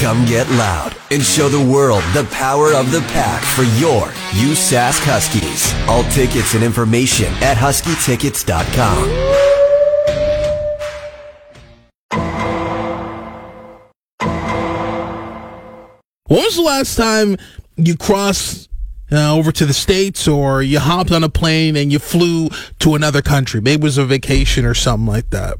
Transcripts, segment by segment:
Come get loud and show the world the power of the pack for your USask Huskies. All tickets and information at huskytickets.com. When was the last time you crossed uh, over to the States or you hopped on a plane and you flew to another country? Maybe it was a vacation or something like that.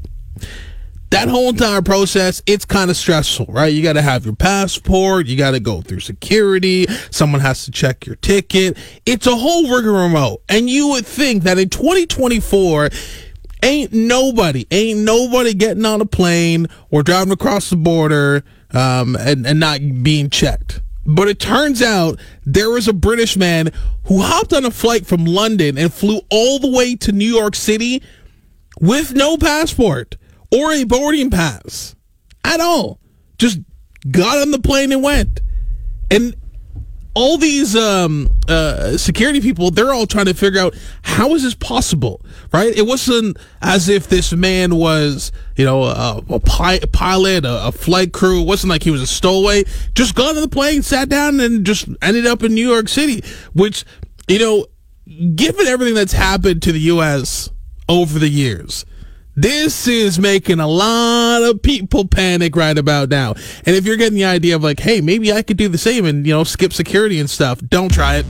That whole entire process, it's kind of stressful, right? You got to have your passport. You got to go through security. Someone has to check your ticket. It's a whole rigmarole. And you would think that in 2024, ain't nobody, ain't nobody getting on a plane or driving across the border um, and, and not being checked. But it turns out there was a British man who hopped on a flight from London and flew all the way to New York City with no passport or a boarding pass at all. Just got on the plane and went. And all these um, uh, security people, they're all trying to figure out how is this possible, right? It wasn't as if this man was, you know, a, a pi- pilot, a, a, flight crew. It wasn't like he was a stowaway. Just got on the plane, sat down, and just ended up in New York City. Which, you know, given everything that's happened to the U.S. over the years, this is making a lot of people panic right about now. And if you're getting the idea of like, hey, maybe I could do the same and, you know, skip security and stuff, don't try it.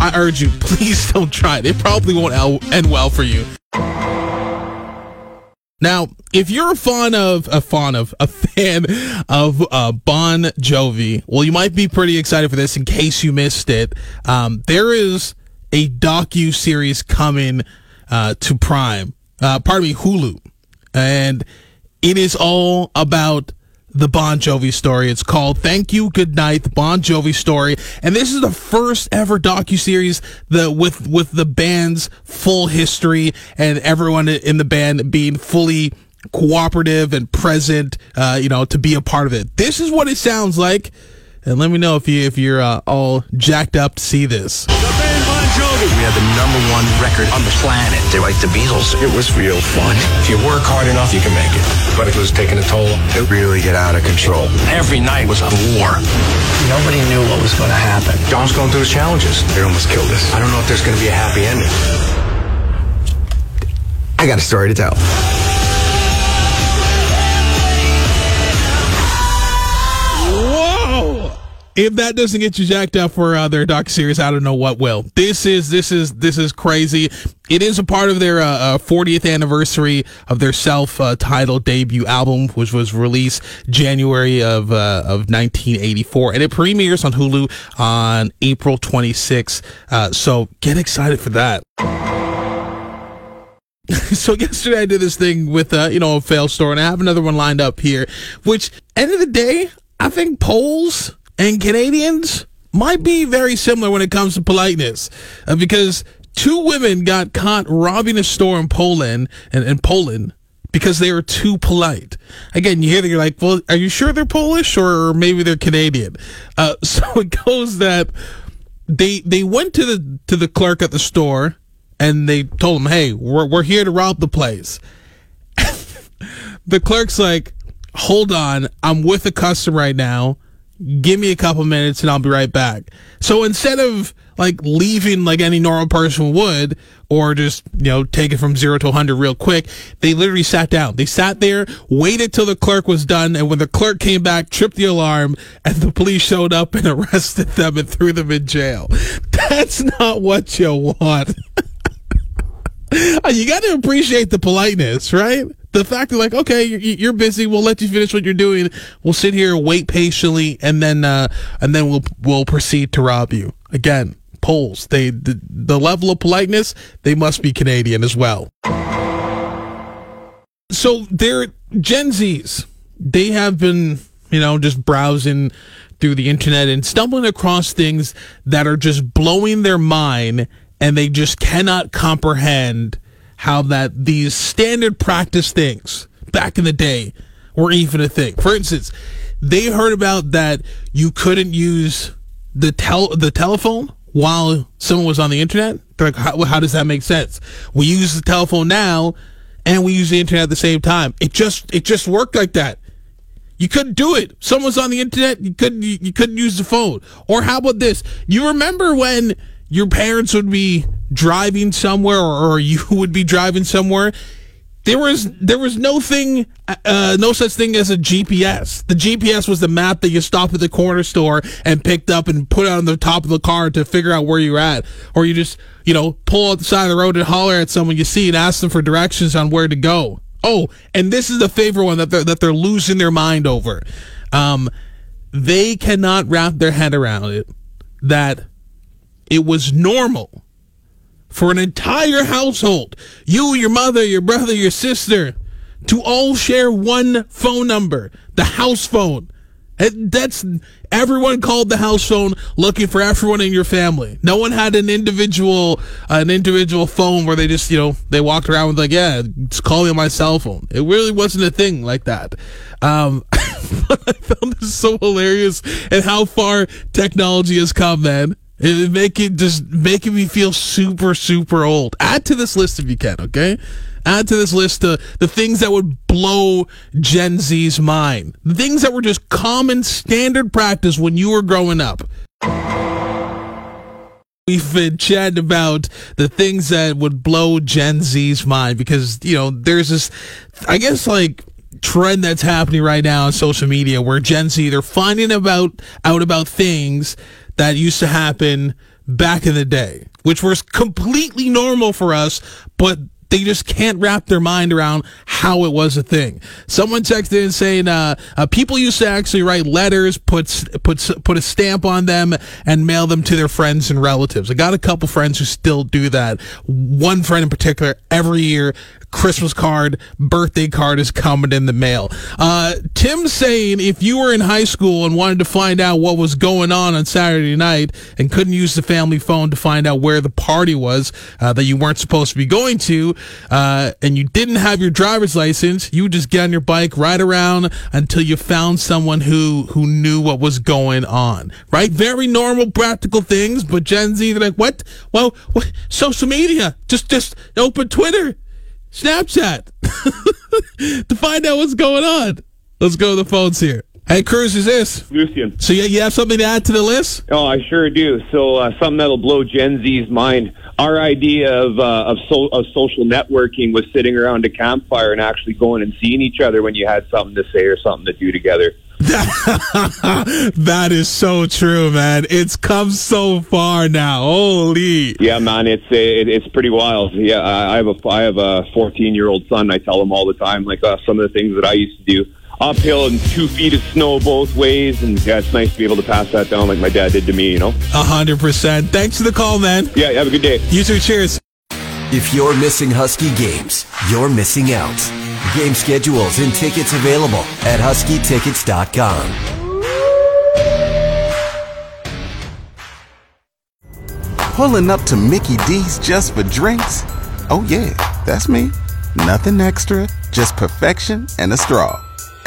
I urge you, please don't try it. It probably won't end well for you. Now, if you're a fan of a fan of a fan of uh, Bon Jovi, well, you might be pretty excited for this. In case you missed it, um, there is a docu series coming uh, to Prime uh, pardon me, Hulu, and it is all about the Bon Jovi story. It's called "Thank You, Good Night," the Bon Jovi story, and this is the first ever docu series the with with the band's full history and everyone in the band being fully cooperative and present. Uh, you know, to be a part of it. This is what it sounds like, and let me know if you if you're uh, all jacked up to see this. We had the number one record on the planet. They're like the Beatles. It was real fun. If you work hard enough, you can make it. But it was taking a toll. It really get out of control. Every night was a war. Nobody knew what was going to happen. John's going through his challenges. They almost killed us. I don't know if there's going to be a happy ending. I got a story to tell. If that doesn't get you jacked up for uh, their doc series, I don't know what will. This is this is this is crazy. It is a part of their uh, 40th uh, anniversary of their self-titled debut album, which was released January of uh, of 1984, and it premieres on Hulu on April 26th. Uh, so get excited for that. so yesterday I did this thing with uh, you know a fail store, and I have another one lined up here. Which end of the day, I think Poles and Canadians might be very similar when it comes to politeness uh, because two women got caught robbing a store in Poland and in Poland because they were too polite. Again, you hear that you're like, well, are you sure they're Polish or maybe they're Canadian? Uh, so it goes that they they went to the to the clerk at the store and they told him, hey, we're we're here to rob the place. the clerk's like, hold on, I'm with a customer right now give me a couple minutes and I'll be right back. So instead of like leaving like any normal person would, or just, you know, take it from zero to 100 real quick, they literally sat down. They sat there, waited till the clerk was done, and when the clerk came back, tripped the alarm, and the police showed up and arrested them and threw them in jail. That's not what you want. you got to appreciate the politeness, right? The fact that like okay you're busy we'll let you finish what you're doing. We'll sit here wait patiently and then uh and then we'll we'll proceed to rob you. Again Poles. they the, the level of politeness they must be Canadian as well. So they're Gen Zs they have been you know just browsing through the internet and stumbling across things that are just blowing their mind and they just cannot comprehend how that these standard practice things back in the day were even a thing. For instance, they heard about that you couldn't use the tel the telephone while someone was on the internet. They're like, how, how does that make sense? We use the telephone now, and we use the internet at the same time. It just it just worked like that. You couldn't do it. Someone's on the internet. You couldn't. You, you couldn't use the phone. Or how about this? You remember when your parents would be driving somewhere, or, you would be driving somewhere? There was there was no thing, uh, no such thing as a GPS. The GPS was the map that you stopped at the corner store and picked up and put on the top of the car to figure out where you're at, or you just you know pull out the side of the road and holler at someone you see and ask them for directions on where to go. Oh, and this is the favorite one that they're that they're losing their mind over. Um, they cannot wrap their head around it that it was normal for an entire household, you, your mother, your brother, your sister, to all share one phone number, the house phone. That's everyone called the house phone looking for everyone in your family. No one had an individual an individual phone where they just you know they walked around with like yeah, just call me on my cell phone. It really wasn't a thing like that. Um, I found this so hilarious and how far technology has come, man. It make it just making me feel super super old. Add to this list if you can, okay? Add to this list the the things that would blow Gen Z's mind. The things that were just common standard practice when you were growing up. We've been chatting about the things that would blow Gen Z's mind because, you know, there's this, I guess, like, trend that's happening right now on social media where Gen Z, they're finding about, out about things that used to happen back in the day, which was completely normal for us, but they just can't wrap their mind around how it was a thing. Someone texted in saying uh, uh, people used to actually write letters, put put put a stamp on them, and mail them to their friends and relatives. I got a couple friends who still do that. One friend in particular, every year Christmas card, birthday card is coming in the mail. Uh, Tim saying if you were in high school and wanted to find out what was going on on Saturday night and couldn't use the family phone to find out where the party was uh, that you weren't supposed to be going to, uh, and you didn't have your driver's license, you would just get on your bike, ride around until you found someone who who knew what was going on. Right? Very normal, practical things. But Gen Z, they're like, what? Well, what? social media. Just just open Twitter Snapchat to find out what's going on. Let's go to the phones here. Hey, Cruz, is this? Lucian. So you, you have something to add to the list? Oh, I sure do. So uh, something that'll blow Gen Z's mind. Our idea of uh, of, so, of social networking was sitting around a campfire and actually going and seeing each other when you had something to say or something to do together. that is so true, man. It's come so far now. Holy. Yeah, man, it's it, it's pretty wild. Yeah, I have a I have a 14 year old son. I tell him all the time, like uh, some of the things that I used to do uphill and two feet of snow both ways. And yeah, it's nice to be able to pass that down like my dad did to me, you know? A hundred percent. Thanks for the call, man. Yeah, have a good day. You too. Cheers. If you're missing Husky games, you're missing out. Game schedules and tickets available at huskytickets.com. Pulling up to Mickey D's just for drinks? Oh, yeah, that's me. Nothing extra, just perfection and a straw.